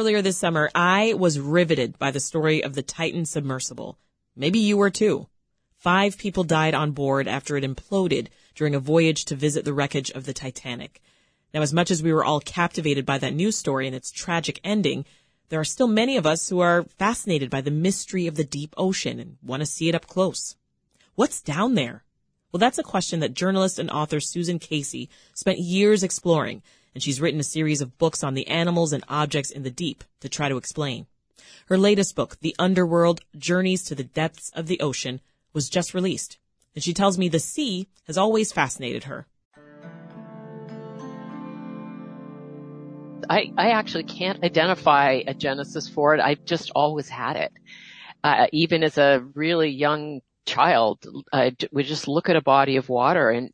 Earlier this summer, I was riveted by the story of the Titan submersible. Maybe you were too. Five people died on board after it imploded during a voyage to visit the wreckage of the Titanic. Now, as much as we were all captivated by that news story and its tragic ending, there are still many of us who are fascinated by the mystery of the deep ocean and want to see it up close. What's down there? Well, that's a question that journalist and author Susan Casey spent years exploring and she's written a series of books on the animals and objects in the deep to try to explain. Her latest book, The Underworld Journeys to the Depths of the Ocean, was just released, and she tells me the sea has always fascinated her. I, I actually can't identify a genesis for it. I've just always had it. Uh, even as a really young child, I would just look at a body of water and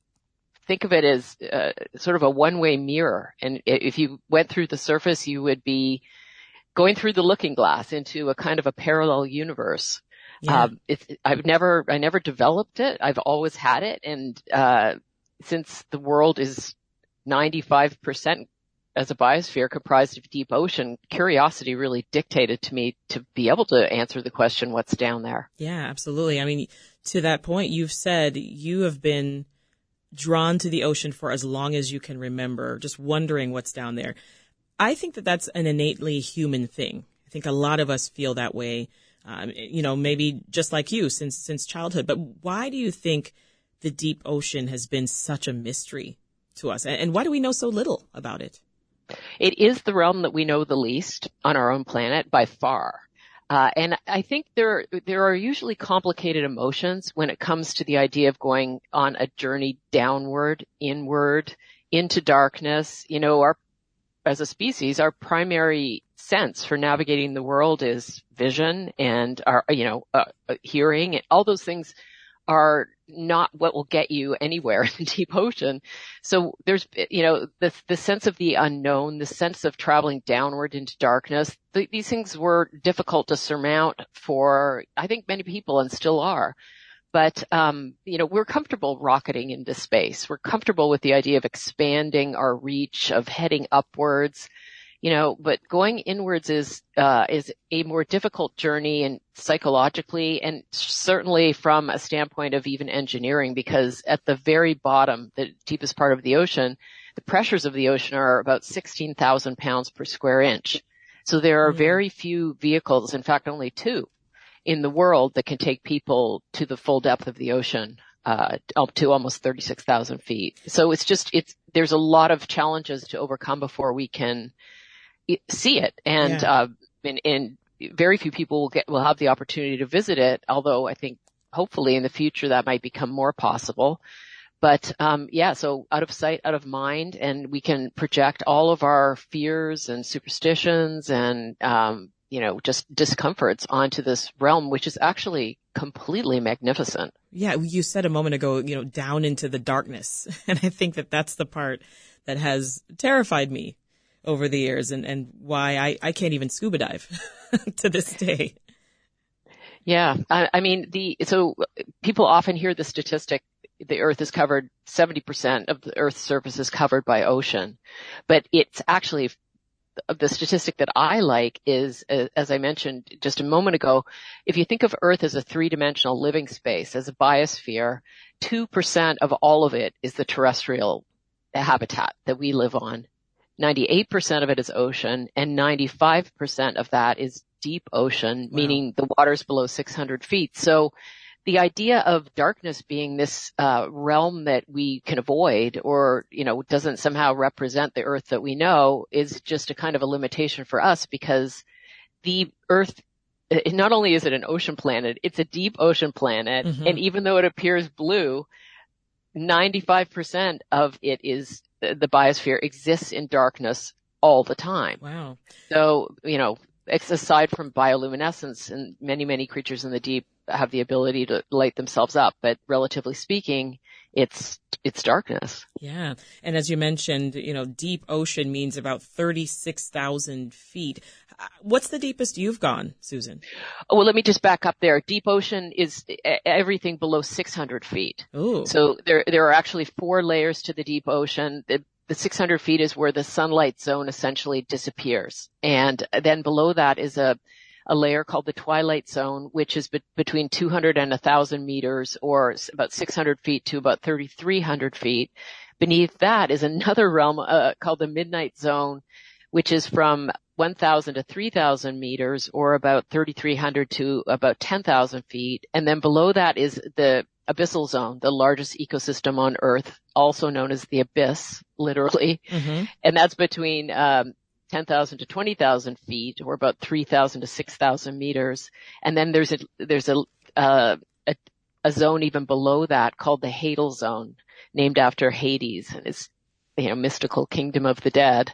think of it as uh, sort of a one-way mirror. And if you went through the surface, you would be going through the looking glass into a kind of a parallel universe. Yeah. Um, I've never, I never developed it. I've always had it. And, uh, since the world is 95% as a biosphere comprised of deep ocean, curiosity really dictated to me to be able to answer the question, what's down there? Yeah, absolutely. I mean, to that point, you've said you have been drawn to the ocean for as long as you can remember, just wondering what's down there. I think that that's an innately human thing. I think a lot of us feel that way. Um, you know, maybe just like you since since childhood. But why do you think the deep ocean has been such a mystery to us, and, and why do we know so little about it? It is the realm that we know the least on our own planet by far. Uh, and I think there there are usually complicated emotions when it comes to the idea of going on a journey downward, inward, into darkness. You know, our as a species, our primary sense for navigating the world is vision and our, you know, uh, uh hearing. And all those things are not what will get you anywhere in the deep ocean. So there's, you know, the, the sense of the unknown, the sense of traveling downward into darkness. The, these things were difficult to surmount for, I think, many people and still are. But, um, you know, we're comfortable rocketing into space. We're comfortable with the idea of expanding our reach, of heading upwards you know, but going inwards is, uh, is a more difficult journey and psychologically and certainly from a standpoint of even engineering because at the very bottom, the deepest part of the ocean, the pressures of the ocean are about 16,000 pounds per square inch. So there are mm-hmm. very few vehicles, in fact only two, in the world that can take people to the full depth of the ocean. Uh, up to almost 36,000 feet. So it's just, it's, there's a lot of challenges to overcome before we can see it. And, yeah. uh, and, and very few people will get, will have the opportunity to visit it. Although I think hopefully in the future that might become more possible. But, um, yeah, so out of sight, out of mind, and we can project all of our fears and superstitions and, um, you know, just discomforts onto this realm, which is actually completely magnificent. Yeah, you said a moment ago, you know, down into the darkness. And I think that that's the part that has terrified me over the years and, and why I, I can't even scuba dive to this day. Yeah. I, I mean, the, so uh, people often hear the statistic the earth is covered 70% of the earth's surface is covered by ocean but it's actually the statistic that I like is, uh, as I mentioned just a moment ago, if you think of Earth as a three-dimensional living space, as a biosphere, 2% of all of it is the terrestrial habitat that we live on. 98% of it is ocean and 95% of that is deep ocean, wow. meaning the water's below 600 feet. So the idea of darkness being this uh, realm that we can avoid or you know doesn't somehow represent the earth that we know is just a kind of a limitation for us because the earth not only is it an ocean planet it's a deep ocean planet mm-hmm. and even though it appears blue 95% of it is the biosphere exists in darkness all the time. Wow. So, you know, aside from bioluminescence and many, many creatures in the deep have the ability to light themselves up, but relatively speaking, it's, it's darkness. Yeah. And as you mentioned, you know, deep ocean means about 36,000 feet. What's the deepest you've gone, Susan? Oh, well, let me just back up there. Deep ocean is everything below 600 feet. Ooh. So there, there are actually four layers to the deep ocean. The, the 600 feet is where the sunlight zone essentially disappears. And then below that is a, a layer called the twilight zone, which is be- between 200 and 1000 meters or about 600 feet to about 3300 feet. Beneath that is another realm uh, called the midnight zone, which is from 1000 to 3000 meters or about 3300 to about 10,000 feet. And then below that is the abyssal zone, the largest ecosystem on Earth, also known as the abyss, literally. Mm-hmm. And that's between um, 10,000 to 20,000 feet, or about 3,000 to 6,000 meters. And then there's a there's a, uh, a a zone even below that called the Hadal zone, named after Hades and his you know mystical kingdom of the dead.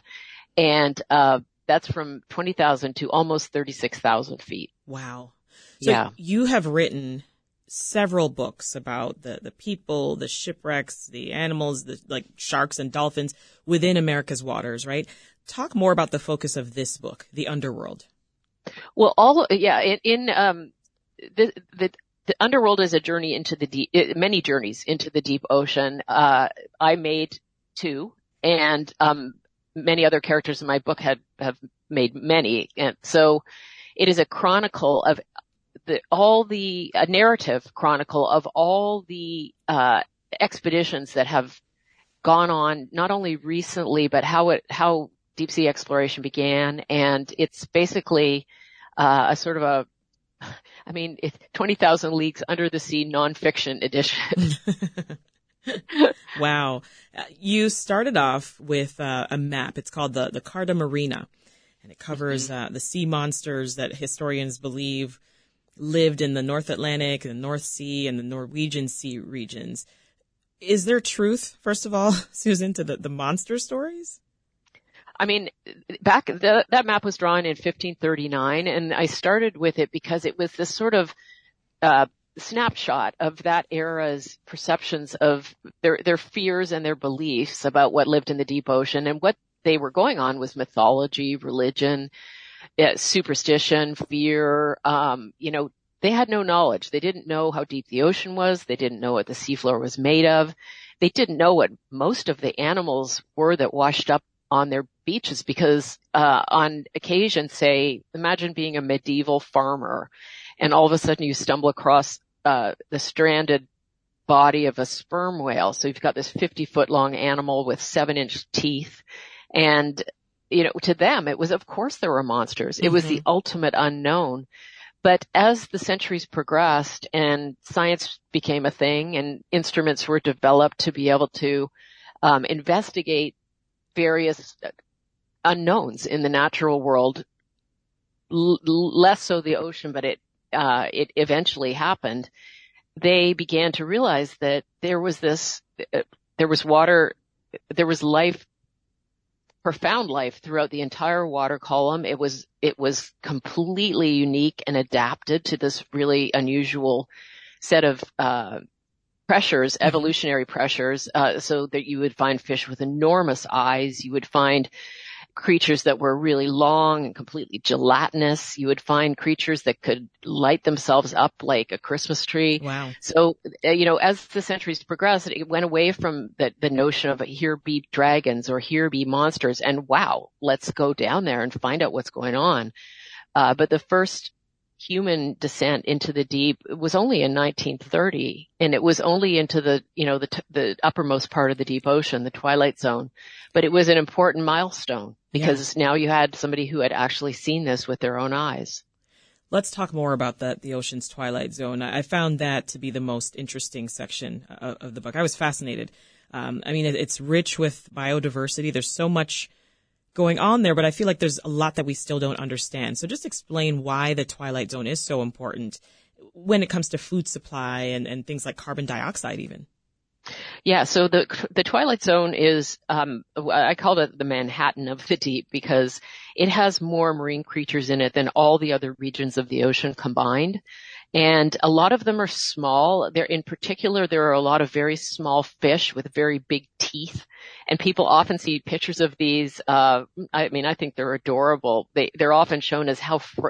And uh, that's from 20,000 to almost 36,000 feet. Wow. So yeah. you have written several books about the, the people, the shipwrecks, the animals, the like sharks and dolphins within America's waters, right? Talk more about the focus of this book, The Underworld. Well, all, yeah, in, in um, the, the, the underworld is a journey into the deep, many journeys into the deep ocean. Uh, I made two and, um, many other characters in my book had, have made many. And so it is a chronicle of the, all the a narrative chronicle of all the uh, expeditions that have gone on not only recently but how it how deep sea exploration began and it's basically uh, a sort of a I mean, 20,000 Leagues Under the Sea nonfiction edition. wow. Uh, you started off with uh, a map. It's called the, the Carta Marina and it covers mm-hmm. uh, the sea monsters that historians believe lived in the North Atlantic, the North Sea, and the Norwegian Sea regions. Is there truth, first of all, Susan, to the, the monster stories? I mean, back, the, that map was drawn in 1539 and I started with it because it was this sort of, uh, snapshot of that era's perceptions of their, their fears and their beliefs about what lived in the deep ocean and what they were going on was mythology, religion, superstition, fear, um, you know, they had no knowledge. They didn't know how deep the ocean was. They didn't know what the seafloor was made of. They didn't know what most of the animals were that washed up on their beaches because, uh, on occasion, say, imagine being a medieval farmer and all of a sudden you stumble across, uh, the stranded body of a sperm whale. So you've got this 50 foot long animal with seven inch teeth and you know, to them, it was, of course there were monsters. It mm-hmm. was the mm-hmm. ultimate unknown. But as the centuries progressed and science became a thing and instruments were developed to be able to um, investigate various unknowns in the natural world, l- less so the ocean, but it uh, it eventually happened. They began to realize that there was this, uh, there was water, there was life profound life throughout the entire water column. It was, it was completely unique and adapted to this really unusual set of, uh, pressures, mm-hmm. evolutionary pressures, uh, so that you would find fish with enormous eyes. You would find creatures that were really long and completely gelatinous. You would find creatures that could light themselves up like a Christmas tree. Wow. So, uh, you know, as the centuries progressed, it went away from the, the notion of here be dragons or here be monsters and wow, let's go down there and find out what's going on. Uh, but the first human descent into the deep was only in 1930 and it was only into the, you know, the, t- the uppermost part of the deep ocean, the twilight zone, but it was an important milestone because yeah. now you had somebody who had actually seen this with their own eyes. Let's talk more about that, the ocean's twilight zone. I found that to be the most interesting section of, of the book. I was fascinated. Um, I mean, it's rich with biodiversity. There's so much going on there, but I feel like there's a lot that we still don't understand. So just explain why the twilight zone is so important when it comes to food supply and, and things like carbon dioxide even. Yeah, so the the Twilight Zone is um, I call it the Manhattan of the deep because it has more marine creatures in it than all the other regions of the ocean combined. And a lot of them are small. There, in particular, there are a lot of very small fish with very big teeth. And people often see pictures of these. Uh, I mean, I think they're adorable. They, they're often shown as how fr-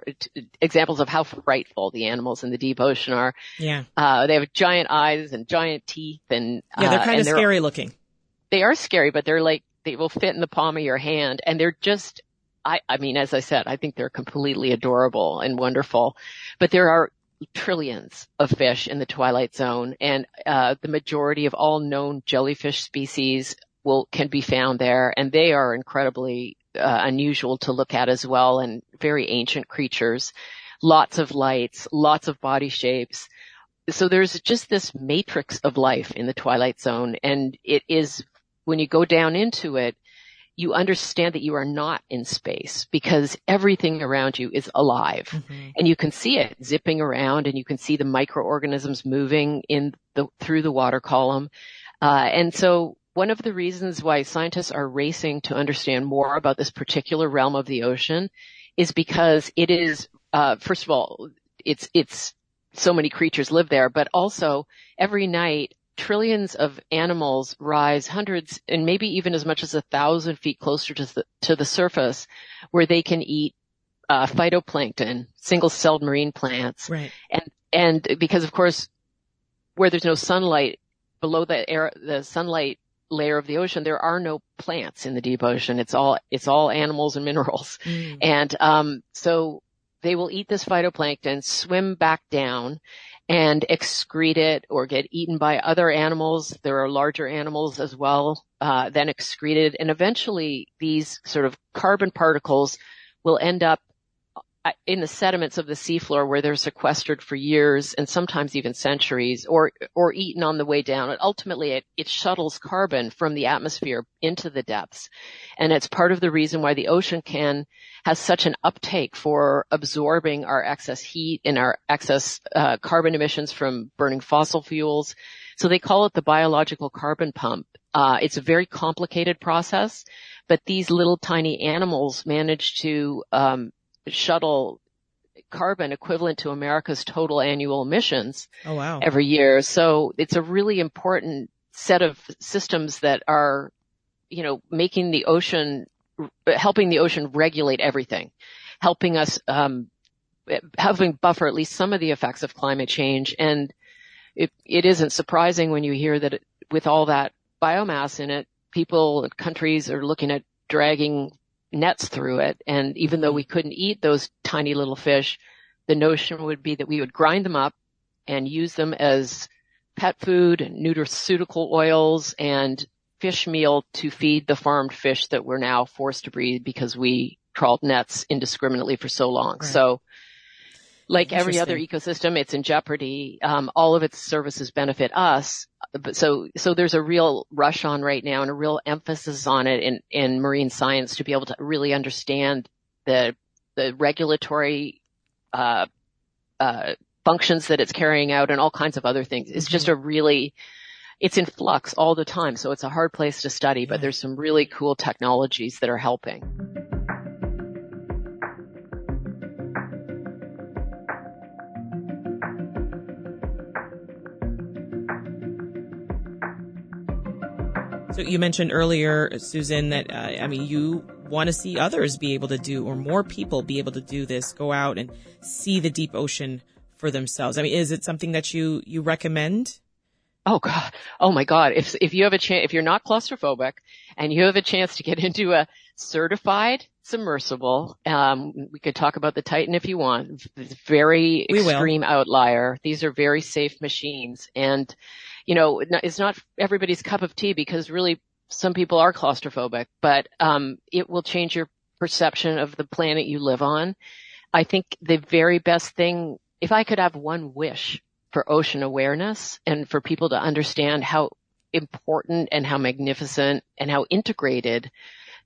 examples of how frightful the animals in the deep ocean are. Yeah. Uh, they have giant eyes and giant teeth, and yeah, they're kind uh, of scary looking. They are scary, but they're like they will fit in the palm of your hand, and they're just I, I mean, as I said, I think they're completely adorable and wonderful, but there are trillions of fish in the twilight zone and uh, the majority of all known jellyfish species will can be found there and they are incredibly uh, unusual to look at as well and very ancient creatures. Lots of lights lots of body shapes. So there's just this matrix of life in the twilight zone and it is when you go down into it you understand that you are not in space because everything around you is alive mm-hmm. and you can see it zipping around and you can see the microorganisms moving in the, through the water column. Uh, and so one of the reasons why scientists are racing to understand more about this particular realm of the ocean is because it is, uh, first of all, it's, it's so many creatures live there, but also every night trillions of animals rise hundreds and maybe even as much as a thousand feet closer to the, to the surface where they can eat uh, phytoplankton, single-celled marine plants. Right. And, and because of course, where there's no sunlight below the air, the sunlight layer of the ocean, there are no plants in the deep ocean. It's all, it's all animals and minerals. Mm. And, um, so they will eat this phytoplankton, swim back down, and excrete it or get eaten by other animals. There are larger animals as well, uh, then excreted. And eventually these sort of carbon particles will end up in the sediments of the seafloor where they're sequestered for years and sometimes even centuries or, or eaten on the way down. And ultimately it, it shuttles carbon from the atmosphere into the depths. And it's part of the reason why the ocean can, has such an uptake for absorbing our excess heat and our excess uh, carbon emissions from burning fossil fuels. So they call it the biological carbon pump. Uh, it's a very complicated process, but these little tiny animals manage to um, shuttle carbon equivalent to America's total annual emissions oh, wow. every year. So it's a really important set of systems that are, you know, making the ocean, helping the ocean regulate everything, helping us, um, helping buffer at least some of the effects of climate change. And it, it isn't surprising when you hear that it, with all that biomass in it, people, countries are looking at dragging nets through it. And even though mm-hmm. we couldn't eat those tiny little fish, the notion would be that we would grind them up and use them as pet food and nutraceutical oils and fish meal to feed the farmed fish that we're now forced to breed because we trawled nets indiscriminately for so long. Right. So like every other ecosystem, it's in jeopardy. Um, all of its services benefit us. But so, so there's a real rush on right now and a real emphasis on it in, in marine science to be able to really understand the, the regulatory, uh, uh, functions that it's carrying out and all kinds of other things. It's just mm-hmm. a really, it's in flux all the time. So it's a hard place to study, but there's some really cool technologies that are helping. So you mentioned earlier, Susan, that uh, I mean, you want to see others be able to do, or more people be able to do this, go out and see the deep ocean for themselves. I mean, is it something that you you recommend? Oh God. Oh my God. If, if you have a chance, if you're not claustrophobic and you have a chance to get into a certified submersible, um, we could talk about the Titan if you want. It's very extreme outlier. These are very safe machines and you know, it's not everybody's cup of tea because really some people are claustrophobic, but um, it will change your perception of the planet you live on. I think the very best thing, if I could have one wish for ocean awareness and for people to understand how important and how magnificent and how integrated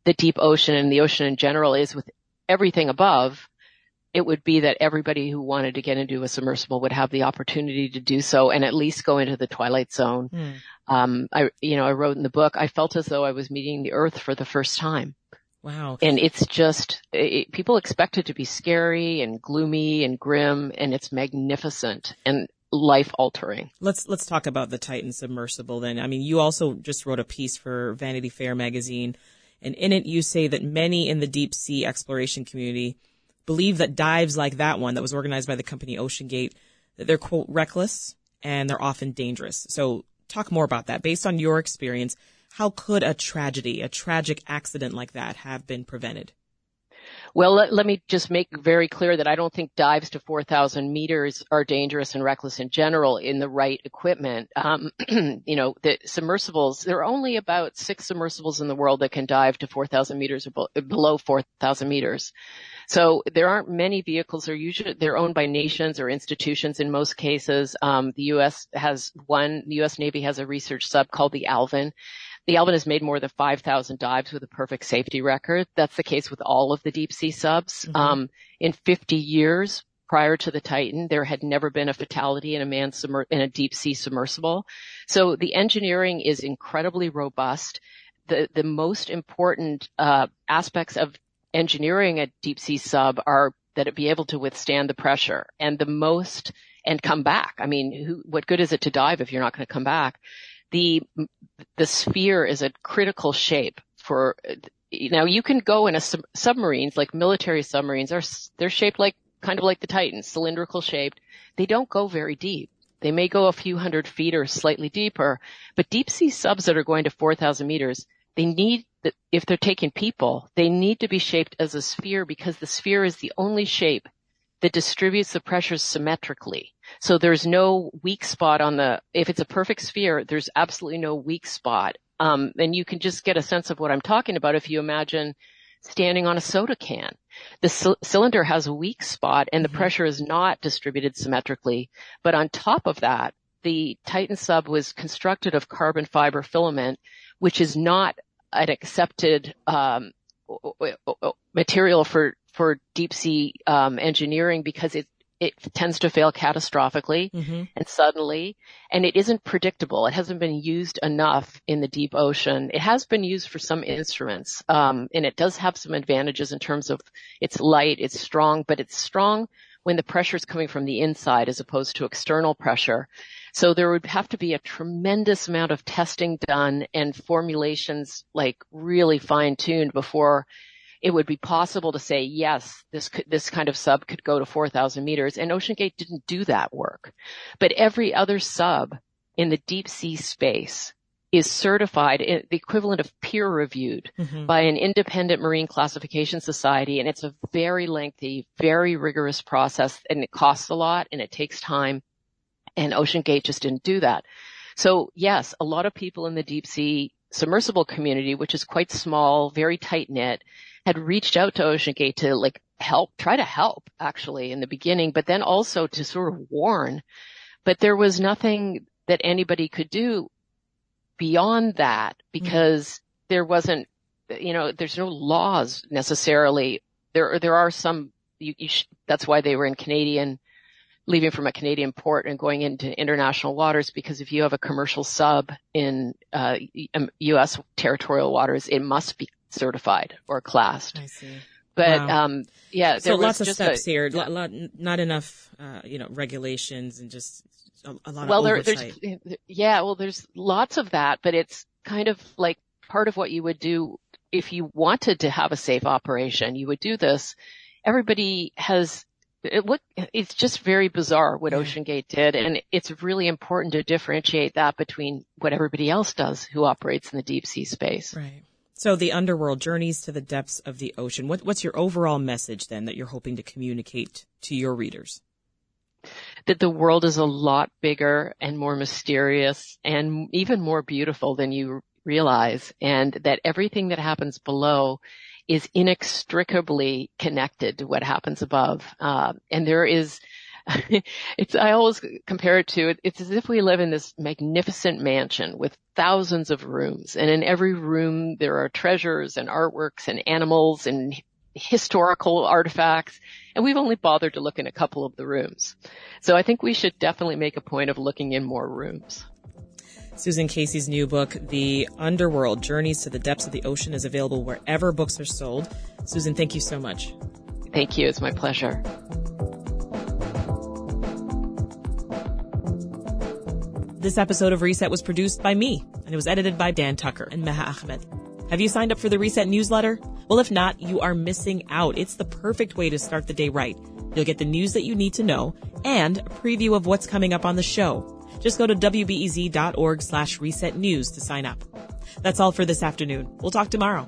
the deep ocean and the ocean in general is with everything above, it would be that everybody who wanted to get into a submersible would have the opportunity to do so and at least go into the twilight zone. Mm. Um, I, you know, I wrote in the book, I felt as though I was meeting the earth for the first time. Wow. And it's just, it, people expect it to be scary and gloomy and grim and it's magnificent and life altering. Let's, let's talk about the Titan submersible then. I mean, you also just wrote a piece for Vanity Fair magazine and in it you say that many in the deep sea exploration community believe that dives like that one that was organized by the company OceanGate, that they're quote reckless and they're often dangerous. So talk more about that. Based on your experience, how could a tragedy, a tragic accident like that have been prevented? Well, let, let, me just make very clear that I don't think dives to 4,000 meters are dangerous and reckless in general in the right equipment. Um, you know, the submersibles, there are only about six submersibles in the world that can dive to 4,000 meters or below 4,000 meters. So there aren't many vehicles. They're usually they're owned by nations or institutions in most cases. Um, the U.S. has one. The U.S. Navy has a research sub called the Alvin. The Alvin has made more than 5,000 dives with a perfect safety record. That's the case with all of the deep sea subs. Mm-hmm. Um, in 50 years prior to the Titan, there had never been a fatality in a man submer- in a deep sea submersible. So the engineering is incredibly robust. The the most important uh, aspects of engineering a deep sea sub are that it be able to withstand the pressure and the most and come back. I mean, who, what good is it to dive if you're not going to come back? The, the sphere is a critical shape for, now you can go in a sub, submarines, like military submarines are, they're shaped like, kind of like the Titan, cylindrical shaped. They don't go very deep. They may go a few hundred feet or slightly deeper, but deep sea subs that are going to 4,000 meters, they need if they're taking people, they need to be shaped as a sphere because the sphere is the only shape that distributes the pressures symmetrically. So there's no weak spot on the, if it's a perfect sphere, there's absolutely no weak spot. Um, and you can just get a sense of what I'm talking about if you imagine standing on a soda can. The c- cylinder has a weak spot and the mm-hmm. pressure is not distributed symmetrically. But on top of that, the Titan sub was constructed of carbon fiber filament, which is not an accepted um, material for for deep sea um, engineering because it it tends to fail catastrophically mm-hmm. and suddenly, and it isn't predictable. It hasn't been used enough in the deep ocean. It has been used for some instruments, um, and it does have some advantages in terms of it's light, it's strong, but it's strong when the pressure is coming from the inside as opposed to external pressure. So there would have to be a tremendous amount of testing done and formulations like really fine tuned before it would be possible to say, yes, this could, this kind of sub could go to 4,000 meters and OceanGate didn't do that work. But every other sub in the deep sea space is certified, in the equivalent of peer reviewed mm-hmm. by an independent marine classification society. And it's a very lengthy, very rigorous process and it costs a lot and it takes time and OceanGate just didn't do that. So yes, a lot of people in the deep sea submersible community, which is quite small, very tight knit, had reached out to OceanGate to like help, try to help actually in the beginning, but then also to sort of warn. But there was nothing that anybody could do beyond that because mm-hmm. there wasn't, you know, there's no laws necessarily. There, there are some, you, you sh- that's why they were in Canadian leaving from a Canadian port and going into international waters because if you have a commercial sub in uh, U.S. territorial waters, it must be certified or classed. I see. But wow. um, yeah, so lots of steps a, here. Yeah. Lot, not enough, uh, you know, regulations and just a, a lot well, of there, there's yeah, well, there's lots of that, but it's kind of like part of what you would do if you wanted to have a safe operation. You would do this. Everybody has it, what it's just very bizarre what OceanGate did, and it's really important to differentiate that between what everybody else does who operates in the deep sea space. Right. So the underworld journeys to the depths of the ocean. What, what's your overall message then that you're hoping to communicate to your readers? That the world is a lot bigger and more mysterious and even more beautiful than you realize, and that everything that happens below is inextricably connected to what happens above. Uh, and there is, it's, I always compare it to, it's as if we live in this magnificent mansion with thousands of rooms. And in every room there are treasures and artworks and animals and historical artifacts. And we've only bothered to look in a couple of the rooms. So I think we should definitely make a point of looking in more rooms. Susan Casey's new book, The Underworld Journeys to the Depths of the Ocean, is available wherever books are sold. Susan, thank you so much. Thank you. It's my pleasure. This episode of Reset was produced by me, and it was edited by Dan Tucker and Meha Ahmad. Have you signed up for the Reset newsletter? Well, if not, you are missing out. It's the perfect way to start the day right. You'll get the news that you need to know and a preview of what's coming up on the show. Just go to wbez.org slash reset news to sign up. That's all for this afternoon. We'll talk tomorrow.